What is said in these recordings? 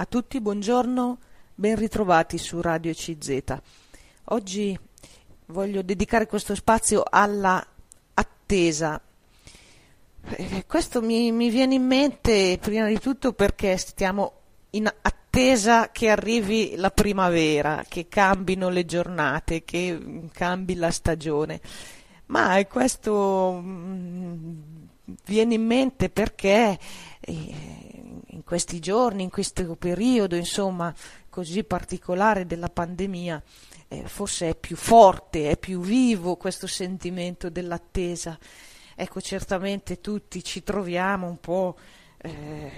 A tutti buongiorno, ben ritrovati su Radio CZ. Oggi voglio dedicare questo spazio alla attesa. Eh, questo mi, mi viene in mente prima di tutto perché stiamo in attesa che arrivi la primavera, che cambino le giornate, che cambi la stagione. Ma questo mm, viene in mente perché eh, in questi giorni, in questo periodo, insomma, così particolare della pandemia, eh, forse è più forte, è più vivo questo sentimento dell'attesa. Ecco, certamente tutti ci troviamo un po' eh,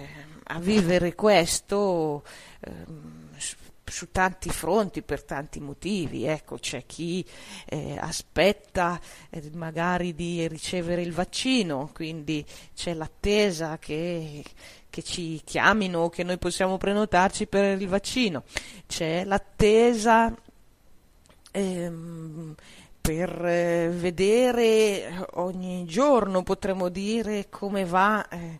a vivere questo eh, su tanti fronti per tanti motivi. Ecco, c'è chi eh, aspetta eh, magari di ricevere il vaccino, quindi c'è l'attesa che, che ci chiamino, che noi possiamo prenotarci per il vaccino. C'è l'attesa ehm, per eh, vedere ogni giorno, potremmo dire, come va. Eh,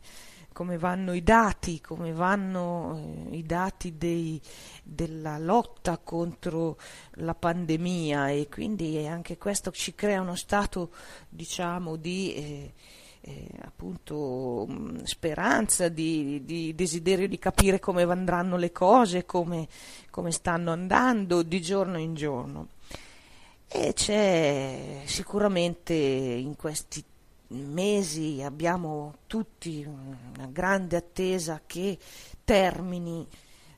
come vanno i dati, come vanno eh, i dati dei, della lotta contro la pandemia e quindi anche questo ci crea uno stato diciamo di eh, eh, appunto mh, speranza, di, di, desiderio di capire come andranno le cose, come, come stanno andando di giorno in giorno. E c'è sicuramente in questi mesi abbiamo tutti una grande attesa che termini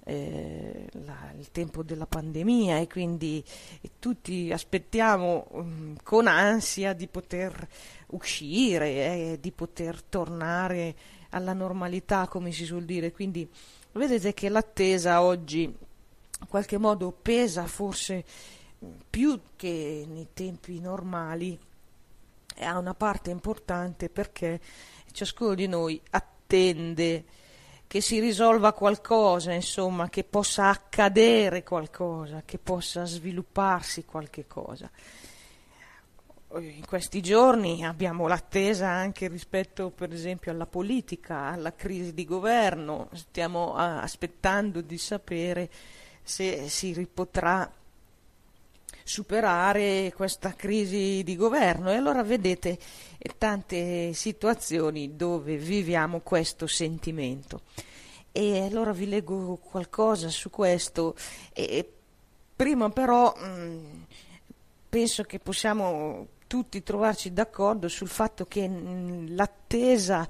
eh, la, il tempo della pandemia e quindi e tutti aspettiamo um, con ansia di poter uscire, eh, di poter tornare alla normalità, come si suol dire. Quindi vedete che l'attesa oggi in qualche modo pesa forse più che nei tempi normali ha una parte importante perché ciascuno di noi attende che si risolva qualcosa, insomma, che possa accadere qualcosa, che possa svilupparsi qualche cosa. In questi giorni abbiamo l'attesa anche rispetto, per esempio, alla politica, alla crisi di governo, stiamo aspettando di sapere se si potrà superare questa crisi di governo e allora vedete tante situazioni dove viviamo questo sentimento. E allora vi leggo qualcosa su questo. E prima però mh, mm, penso che possiamo tutti trovarci d'accordo sul fatto che mh, mm, l'attesa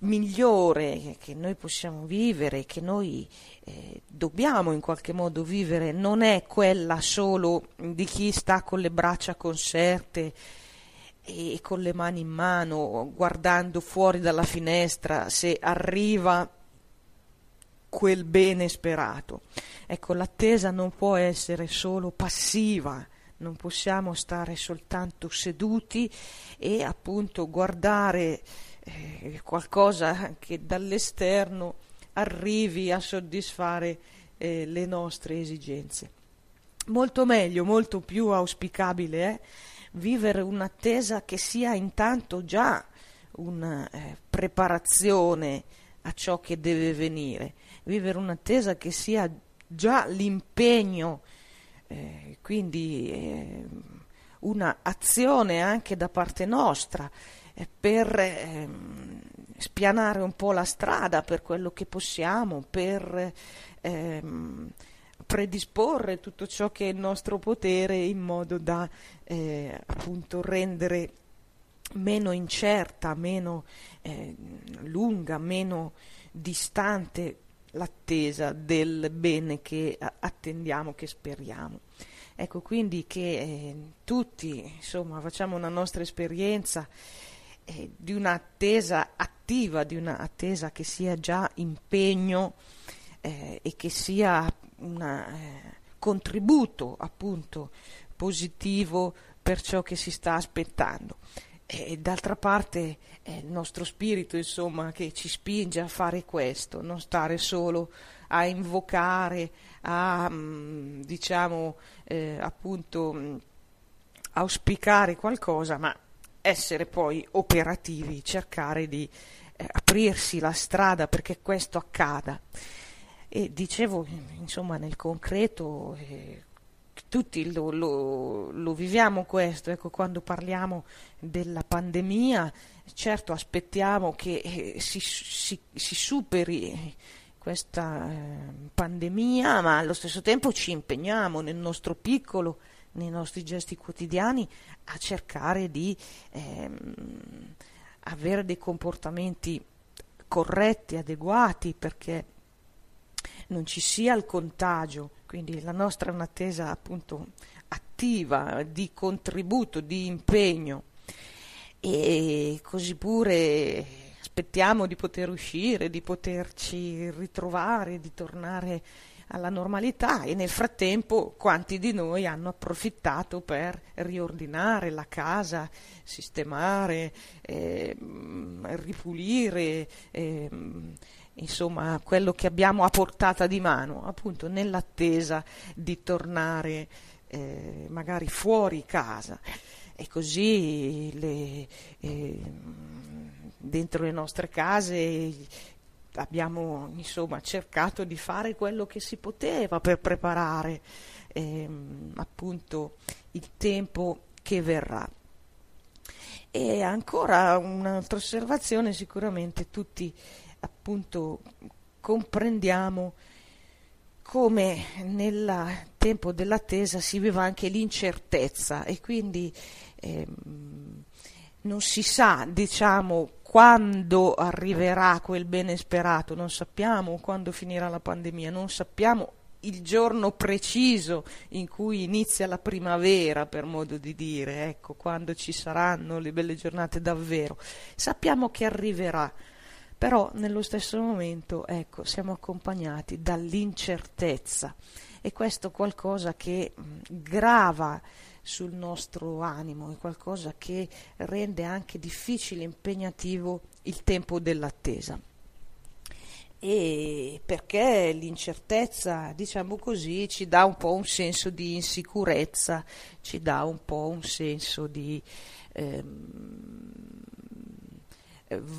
migliore che noi possiamo vivere, che noi eh, dobbiamo in qualche modo vivere, non è quella solo di chi sta con le braccia conserte e con le mani in mano, guardando fuori dalla finestra se arriva quel bene sperato. Ecco, l'attesa non può essere solo passiva, non possiamo stare soltanto seduti e appunto guardare eh, qualcosa che dall'esterno arrivi a soddisfare eh, le nostre esigenze. Molto meglio, molto più auspicabile è vivere un'attesa che sia intanto già una eh, preparazione a ciò che deve venire, vivere un'attesa che sia già l'impegno, eh, quindi eh, una azione anche da parte nostra per ehm, spianare un po' la strada per quello che possiamo, per ehm, predisporre tutto ciò che è il nostro potere in modo da eh, appunto rendere meno incerta, meno eh, lunga, meno distante l'attesa del bene che attendiamo, che speriamo. Ecco quindi che eh, tutti insomma facciamo una nostra esperienza eh, di un'attesa attiva, di un'attesa che sia già impegno eh, e che sia un eh, contributo appunto positivo per ciò che si sta aspettando. E d'altra parte è il nostro spirito, insomma, che ci spinge a fare questo, non stare solo a invocare, a mm, diciamo eh, appunto mm, auspicare qualcosa, ma essere poi operativi, cercare di eh, aprirsi la strada perché questo accada. E dicevo, insomma, nel concreto, eh, tutti lo, lo, lo, viviamo questo, ecco, quando parliamo della pandemia, certo aspettiamo che eh, si, si, si, superi questa eh, pandemia, ma allo stesso tempo ci impegniamo nel nostro piccolo, nei nostri gesti quotidiani, a cercare di ehm, avere dei comportamenti corretti, adeguati, perché non ci sia il contagio, quindi la nostra è un'attesa appunto attiva, di contributo, di impegno. E così pure aspettiamo di poter uscire, di poterci ritrovare, di tornare alla normalità e nel frattempo quanti di noi hanno approfittato per riordinare la casa, sistemare, eh, ripulire, eh, insomma quello che abbiamo a portata di mano, appunto nell'attesa di tornare eh, magari fuori casa. E così le, eh, dentro le nostre case abbiamo insomma cercato di fare quello che si poteva per preparare ehm, appunto il tempo che verrà. E ancora un'altra osservazione, sicuramente tutti appunto comprendiamo come nel tempo dell'attesa si viva anche l'incertezza e quindi ehm, non si sa, diciamo, quando arriverà quel bene sperato, non sappiamo quando finirà la pandemia, non sappiamo il giorno preciso in cui inizia la primavera, per modo di dire, ecco, quando ci saranno le belle giornate davvero. Sappiamo che arriverà, però nello stesso momento, ecco, siamo accompagnati dall'incertezza e questo qualcosa che grava sul nostro animo, è qualcosa che rende anche difficile, impegnativo il tempo dell'attesa. E perché l'incertezza, diciamo così, ci dà un po' un senso di insicurezza, ci dà un po' un senso di ehm,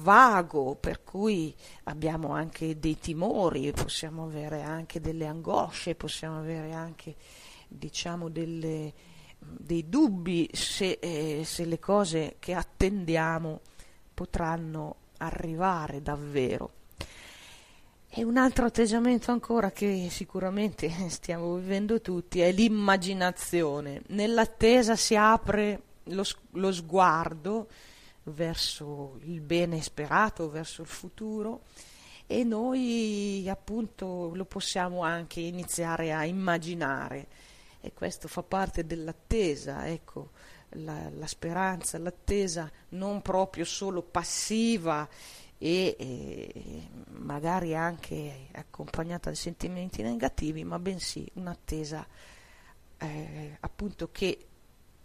vago, per cui abbiamo anche dei timori, possiamo avere anche delle angosce, possiamo avere anche diciamo delle dei dubbi se, eh, se le cose che attendiamo potranno arrivare davvero. E un altro atteggiamento ancora che sicuramente stiamo vivendo tutti è l'immaginazione. Nell'attesa si apre lo, lo, sguardo verso il bene sperato, verso il futuro e noi appunto lo possiamo anche iniziare a immaginare e questo fa parte dell'attesa, ecco, la, la speranza, l'attesa non proprio solo passiva e, e, magari anche accompagnata da sentimenti negativi, ma bensì un'attesa eh, appunto che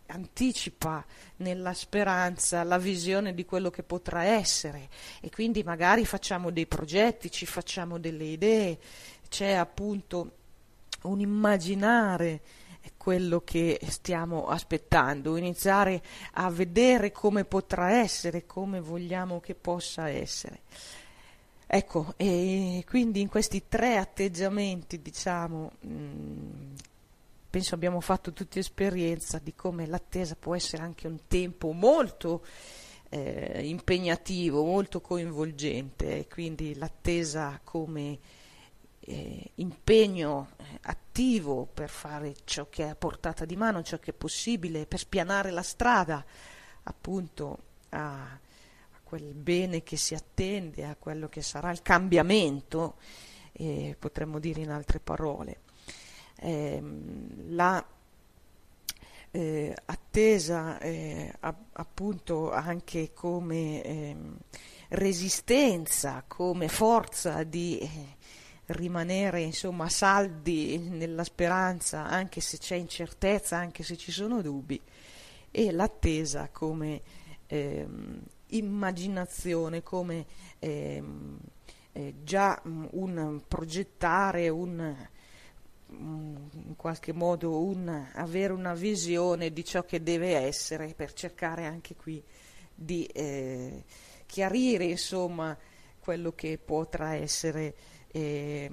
anticipa nella speranza la visione di quello che potrà essere. E quindi magari facciamo dei progetti, ci facciamo delle idee, c'è appunto un immaginare quello che stiamo aspettando, iniziare a vedere come potrà essere, come vogliamo che possa essere. Ecco, e quindi in questi tre atteggiamenti, diciamo, mm, penso abbiamo fatto tutti esperienza di come l'attesa può essere anche un tempo molto eh, impegnativo, molto coinvolgente, e quindi l'attesa come eh, impegno attivo per fare ciò che è a portata di mano, ciò che è possibile, per spianare la strada appunto a, a quel bene che si attende, a quello che sarà il cambiamento, eh, potremmo dire in altre parole. Eh, la eh, attesa eh, a, appunto anche come ehm, resistenza, come forza di eh, rimanere insomma saldi nella speranza anche se c'è incertezza, anche se ci sono dubbi e l'attesa come ehm, immaginazione, come ehm, eh, già un progettare, un, in qualche modo un, avere una visione di ciò che deve essere per cercare anche qui di eh, chiarire insomma quello che potrà essere eh,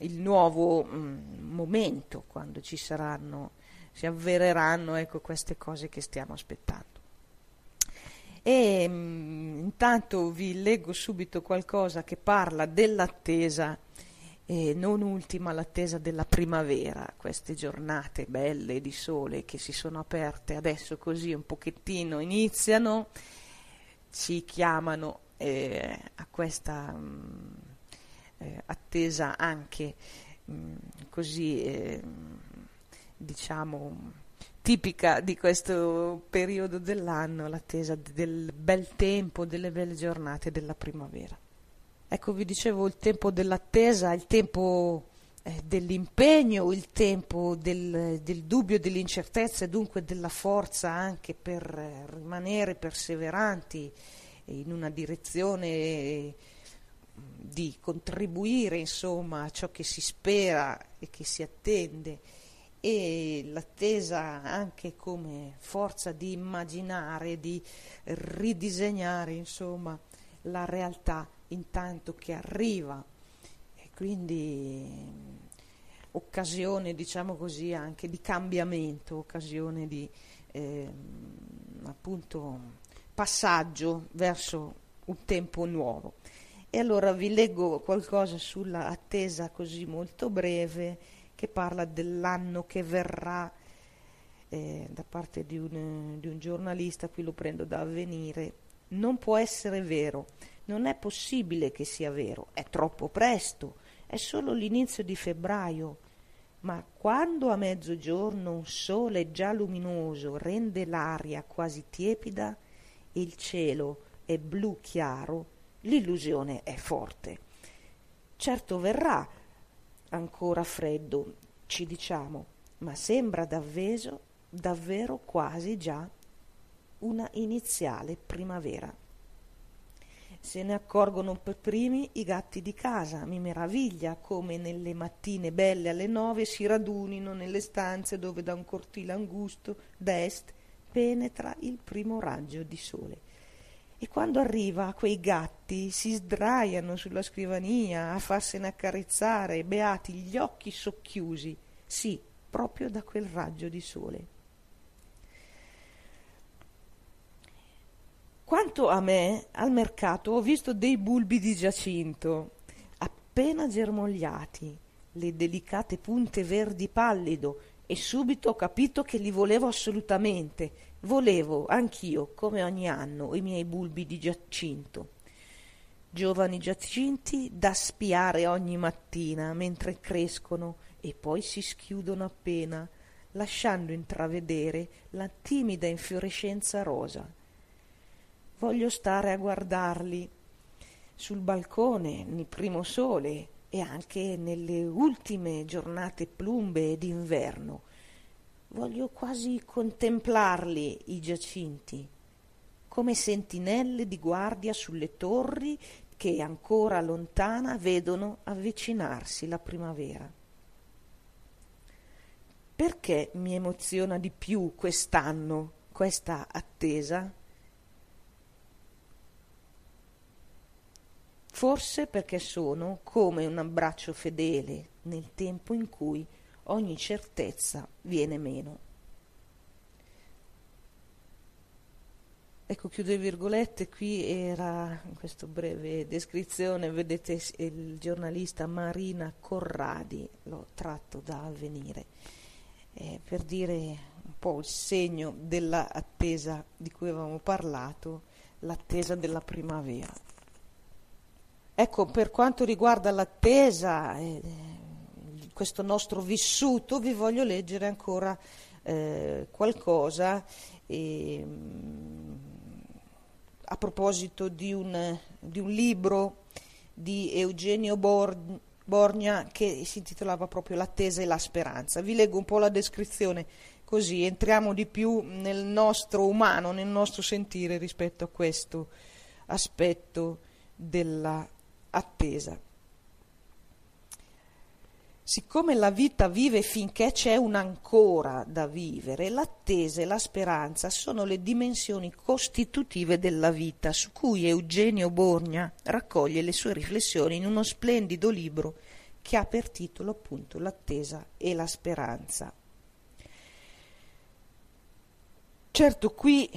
il nuovo mh, mm, momento, quando ci saranno, si avvereranno ecco, queste cose che stiamo aspettando. E mh, mm, intanto vi leggo subito qualcosa che parla dell'attesa e non ultima l'attesa della primavera, queste giornate belle di sole che si sono aperte adesso così un pochettino iniziano, ci chiamano eh, a questa mh, mm, eh, attesa anche mh, mm, così eh, diciamo tipica di questo periodo dell'anno, l'attesa del bel tempo, delle belle giornate della primavera. Ecco, vi dicevo il tempo dell'attesa, il tempo eh, dell'impegno, il tempo del, del, dubbio, dell'incertezza e dunque della forza anche per eh, rimanere perseveranti in una direzione di contribuire insomma a ciò che si spera e che si attende e l'attesa anche come forza di immaginare, di ridisegnare insomma la realtà intanto che arriva e quindi occasione diciamo così anche di cambiamento, occasione di eh, appunto passaggio verso un tempo nuovo. E allora vi leggo qualcosa sulla attesa così molto breve che parla dell'anno che verrà eh, da parte di un, di un giornalista, qui lo prendo da avvenire. Non può essere vero, non è possibile che sia vero, è troppo presto, è solo l'inizio di febbraio. Ma quando a mezzogiorno un sole già luminoso rende l'aria quasi tiepida il cielo è blu chiaro, l'illusione è forte. Certo verrà ancora freddo, ci diciamo, ma sembra davvero, davvero quasi già una iniziale primavera. Se ne accorgono per primi i gatti di casa. Mi meraviglia come nelle mattine belle alle nove si radunino nelle stanze dove da un cortile angusto d'est penetra il primo raggio di sole e quando arriva quei gatti si sdraiano sulla scrivania a farsene accarezzare, beati gli occhi socchiusi, sì, proprio da quel raggio di sole. Quanto a me, al mercato ho visto dei bulbi di giacinto, appena germogliati, le delicate punte verdi pallido, e subito ho capito che li volevo assolutamente, Volevo anch'io, come ogni anno, i miei bulbi di giacinto. Giovani giacinti da spiare ogni mattina mentre crescono e poi si schiudono appena, lasciando intravedere la timida infiorescenza rosa. Voglio stare a guardarli sul balcone, nel primo sole e anche nelle ultime giornate plumbe d'inverno Voglio quasi contemplarli i giacinti, come sentinelle di guardia sulle torri che ancora lontana vedono avvicinarsi la primavera. Perché mi emoziona di più quest'anno questa attesa? Forse perché sono come un abbraccio fedele nel tempo in cui ogni certezza viene meno. Ecco, chiudo le virgolette, qui era in questa breve descrizione, vedete il giornalista Marina Corradi, l'ho tratto da avvenire, eh, per dire un po' il segno dell'attesa di cui avevamo parlato, l'attesa della primavera. Ecco, per quanto riguarda l'attesa, eh, questo nostro vissuto, vi voglio leggere ancora eh, qualcosa eh, a proposito di un, di un, libro di Eugenio Bor- Borgna che si intitolava proprio L'attesa e la speranza. Vi leggo un po' la descrizione così entriamo di più nel nostro umano, nel nostro sentire rispetto a questo aspetto della attesa. Siccome la vita vive finché c'è un ancora da vivere, l'attesa e la speranza sono le dimensioni costitutive della vita su cui Eugenio Borgna raccoglie le sue riflessioni in uno splendido libro che ha per titolo appunto L'attesa e la speranza. Certo qui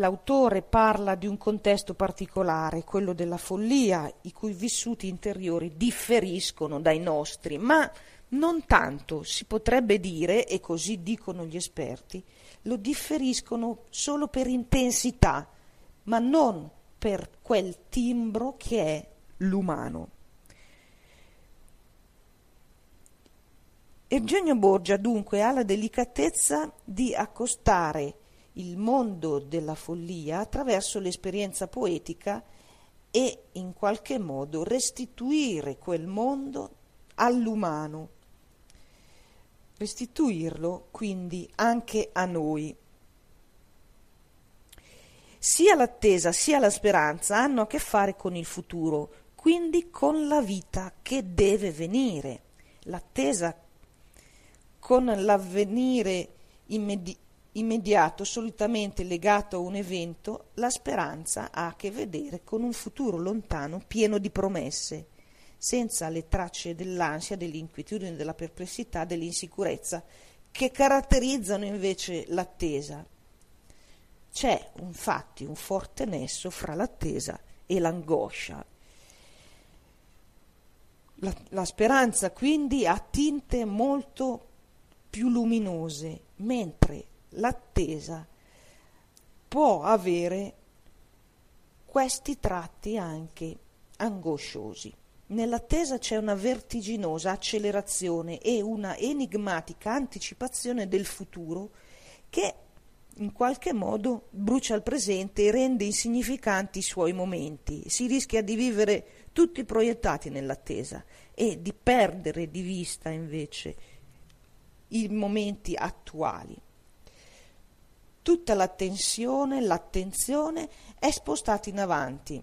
L'autore parla di un contesto particolare, quello della follia, i cui vissuti interiori differiscono dai nostri, ma non tanto, si potrebbe dire, e così dicono gli esperti, lo differiscono solo per intensità, ma non per quel timbro che è l'umano. Eugenio Borgia dunque ha la delicatezza di accostare il mondo della follia attraverso l'esperienza poetica e in qualche modo restituire quel mondo all'umano, restituirlo quindi anche a noi. Sia l'attesa sia la speranza hanno a che fare con il futuro, quindi con la vita che deve venire. L'attesa con l'avvenire immediato immediato, solitamente legato a un evento, la speranza ha a che vedere con un futuro lontano pieno di promesse, senza le tracce dell'ansia, dell'inquietudine, della perplessità, dell'insicurezza che caratterizzano invece l'attesa. C'è infatti un forte nesso fra l'attesa e l'angoscia. La, la speranza quindi ha tinte molto più luminose, mentre l'attesa può avere questi tratti anche angosciosi. Nell'attesa c'è una vertiginosa accelerazione e una enigmatica anticipazione del futuro che in qualche modo brucia il presente e rende insignificanti i suoi momenti. Si rischia di vivere tutti proiettati nell'attesa e di perdere di vista invece i momenti attuali tutta l'attenzione, l'attenzione è spostata in avanti,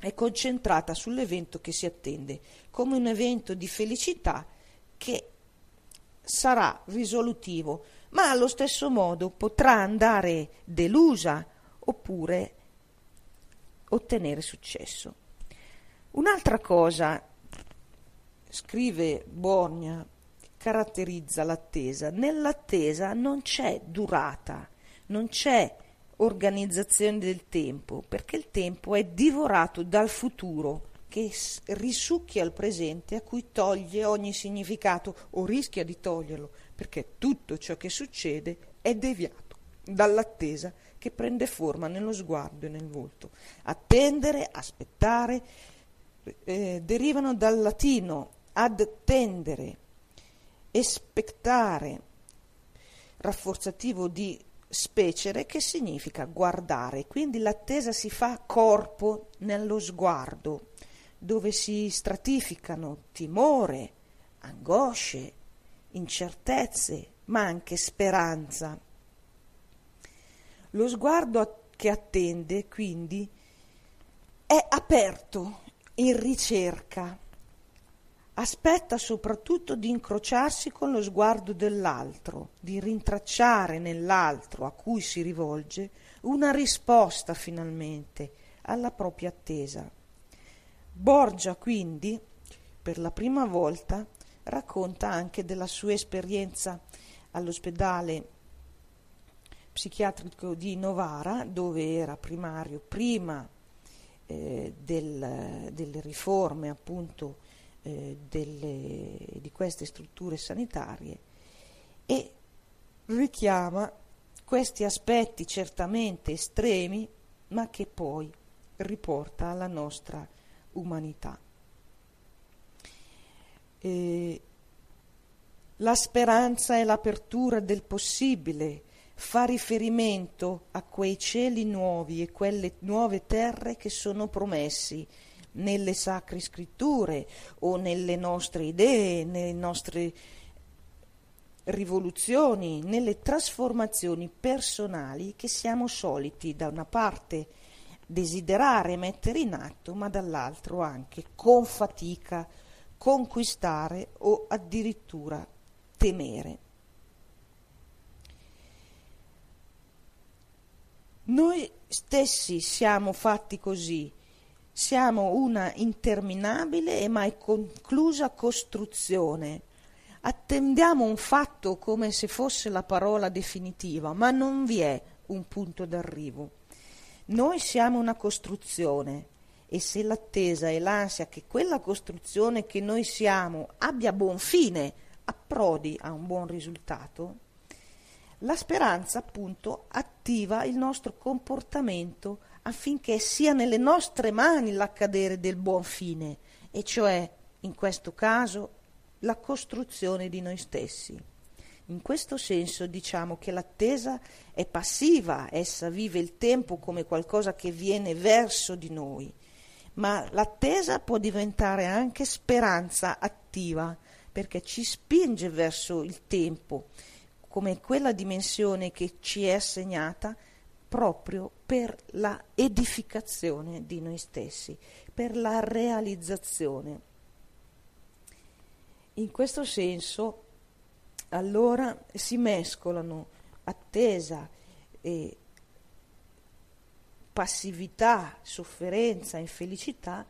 è concentrata sull'evento che si attende, come un evento di felicità che sarà risolutivo, ma allo stesso modo potrà andare delusa oppure ottenere successo. Un'altra cosa, scrive Borgna, caratterizza l'attesa. Nell'attesa non c'è durata, non c'è organizzazione del tempo, perché il tempo è divorato dal futuro che risucchia il presente a cui toglie ogni significato o rischia di toglierlo, perché tutto ciò che succede è deviato dall'attesa che prende forma nello sguardo e nel volto. Attendere, aspettare, eh, derivano dal latino attendere, espettare, rafforzativo di specere che significa guardare, quindi l'attesa si fa corpo nello sguardo, dove si stratificano timore, angosce, incertezze, ma anche speranza. Lo sguardo che attende, quindi, è aperto in ricerca aspetta soprattutto di incrociarsi con lo sguardo dell'altro, di rintracciare nell'altro a cui si rivolge una risposta finalmente alla propria attesa. Borgia quindi, per la prima volta, racconta anche della sua esperienza all'ospedale psichiatrico di Novara, dove era primario prima eh, del, delle riforme appunto eh, delle, di queste strutture sanitarie e richiama questi aspetti certamente estremi, ma che poi riporta alla nostra umanità. E la speranza è l'apertura del possibile, fa riferimento a quei cieli nuovi e quelle nuove terre che sono promessi nelle sacre scritture o nelle nostre idee, nelle nostre rivoluzioni, nelle trasformazioni personali che siamo soliti da una parte desiderare mettere in atto, ma dall'altro anche con fatica conquistare o addirittura temere. Noi stessi siamo fatti così, siamo una interminabile e mai conclusa costruzione. Attendiamo un fatto come se fosse la parola definitiva, ma non vi è un punto d'arrivo. Noi siamo una costruzione e se l'attesa e l'ansia che quella costruzione che noi siamo abbia buon fine, approdi a un buon risultato, la speranza appunto attiva il nostro comportamento affinché sia nelle nostre mani l'accadere del buon fine, e cioè, in questo caso, la costruzione di noi stessi. In questo senso diciamo che l'attesa è passiva, essa vive il tempo come qualcosa che viene verso di noi, ma l'attesa può diventare anche speranza attiva, perché ci spinge verso il tempo, come quella dimensione che ci è assegnata proprio per la edificazione di noi stessi, per la realizzazione. In questo senso allora si mescolano attesa e passività, sofferenza, infelicità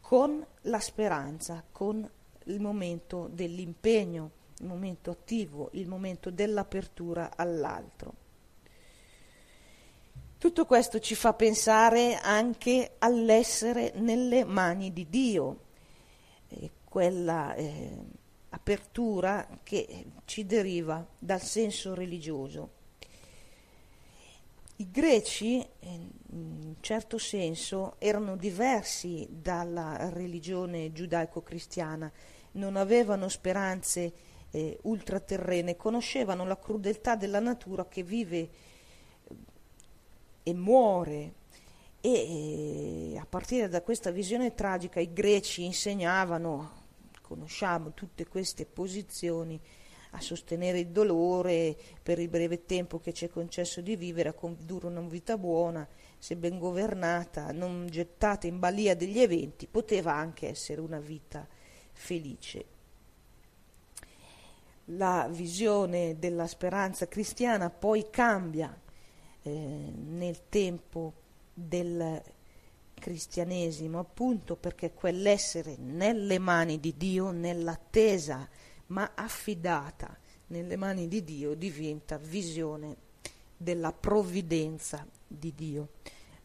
con la speranza, con il momento dell'impegno, il momento attivo, il momento dell'apertura all'altro. Tutto questo ci fa pensare anche all'essere nelle mani di Dio, eh, quella eh, apertura che ci deriva dal senso religioso. I greci, in un certo senso, erano diversi dalla religione giudaico-cristiana, non avevano speranze eh, ultraterrene, conoscevano la crudeltà della natura che vive e muore. E a partire da questa visione tragica i greci insegnavano conosciamo tutte queste posizioni a sostenere il dolore per il breve tempo che ci è concesso di vivere, a condurre una vita buona, se ben governata, non gettata in balia degli eventi, poteva anche essere una vita felice. La visione della speranza cristiana poi cambia eh, nel tempo del cristianesimo, appunto perché quell'essere nelle mani di Dio, nell'attesa, ma affidata nelle mani di Dio, diventa visione della provvidenza di Dio.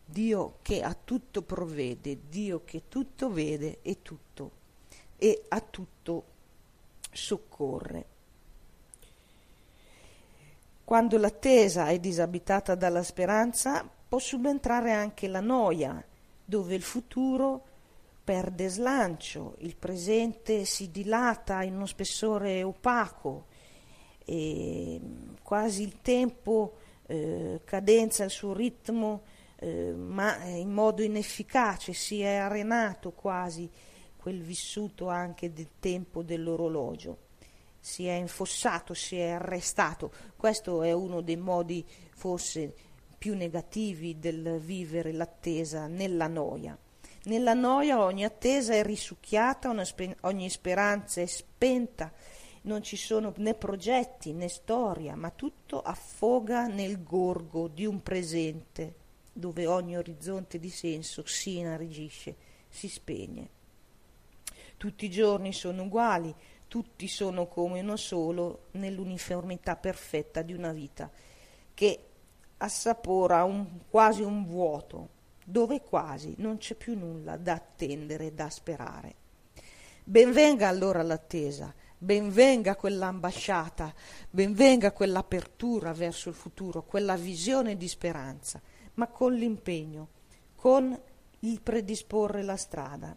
Dio che a tutto provvede, Dio che tutto vede e tutto e a tutto soccorre. Quando l'attesa è disabitata dalla speranza, può subentrare anche la noia, dove il futuro perde slancio, il presente si dilata in uno spessore opaco e quasi il tempo eh, cadenza il suo ritmo eh, ma in modo inefficace, si è arenato quasi quel vissuto anche del tempo dell'orologio, si è infossato, si è arrestato. Questo è uno dei modi forse più negativi del vivere l'attesa nella noia. Nella noia ogni attesa è risucchiata, ogni speranza è spenta, non ci sono né progetti né storia, ma tutto affoga nel gorgo di un presente dove ogni orizzonte di senso si inaridisce, si spegne. Tutti i giorni sono uguali, tutti sono come uno solo nell'uniformità perfetta di una vita che assapora un, quasi un vuoto, dove quasi non c'è più nulla da attendere, da sperare. Benvenga allora l'attesa, benvenga quell'ambasciata, benvenga quell'apertura verso il futuro, quella visione di speranza, ma con l'impegno, con il predisporre la strada.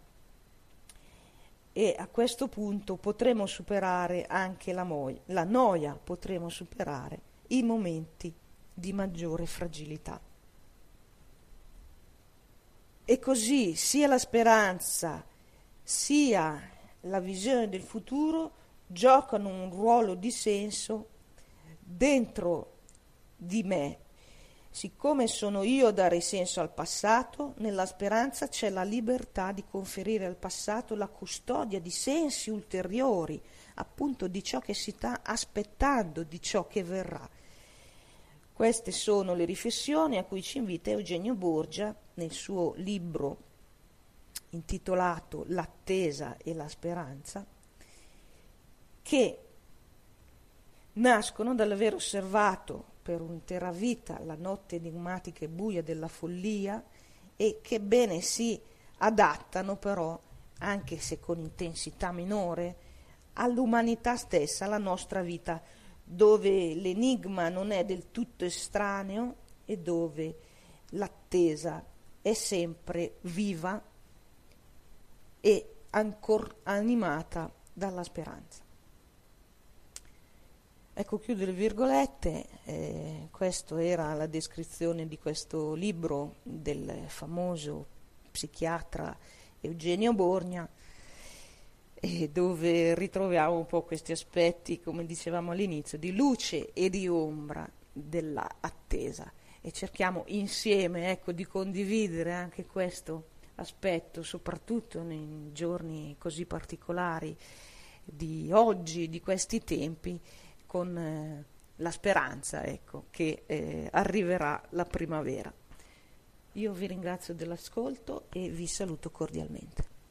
E a questo punto potremo superare anche la, mo- la noia, potremo superare i momenti di maggiore fragilità. E così sia la speranza sia la visione del futuro giocano un ruolo di senso dentro di me Siccome sono io a dare senso al passato, nella speranza c'è la libertà di conferire al passato la custodia di sensi ulteriori, appunto di ciò che si sta aspettando, di ciò che verrà. Queste sono le riflessioni a cui ci invita Eugenio Borgia nel suo libro intitolato L'attesa e la speranza, che nascono dall'aver osservato per un'intera vita la notte enigmatica e buia della follia e che bene si adattano però, anche se con intensità minore, all'umanità stessa, alla nostra vita, dove l'enigma non è del tutto estraneo e dove l'attesa è sempre viva e ancora animata dalla speranza. Ecco, chiudo le virgolette, eh, questa era la descrizione di questo libro del famoso psichiatra Eugenio Borgna, eh, dove ritroviamo un po' questi aspetti, come dicevamo all'inizio, di luce e di ombra dell'attesa e cerchiamo insieme ecco, di condividere anche questo aspetto, soprattutto nei giorni così particolari di oggi, di questi tempi, con eh, la speranza ecco, che eh, arriverà la primavera. Io vi ringrazio dell'ascolto e vi saluto cordialmente.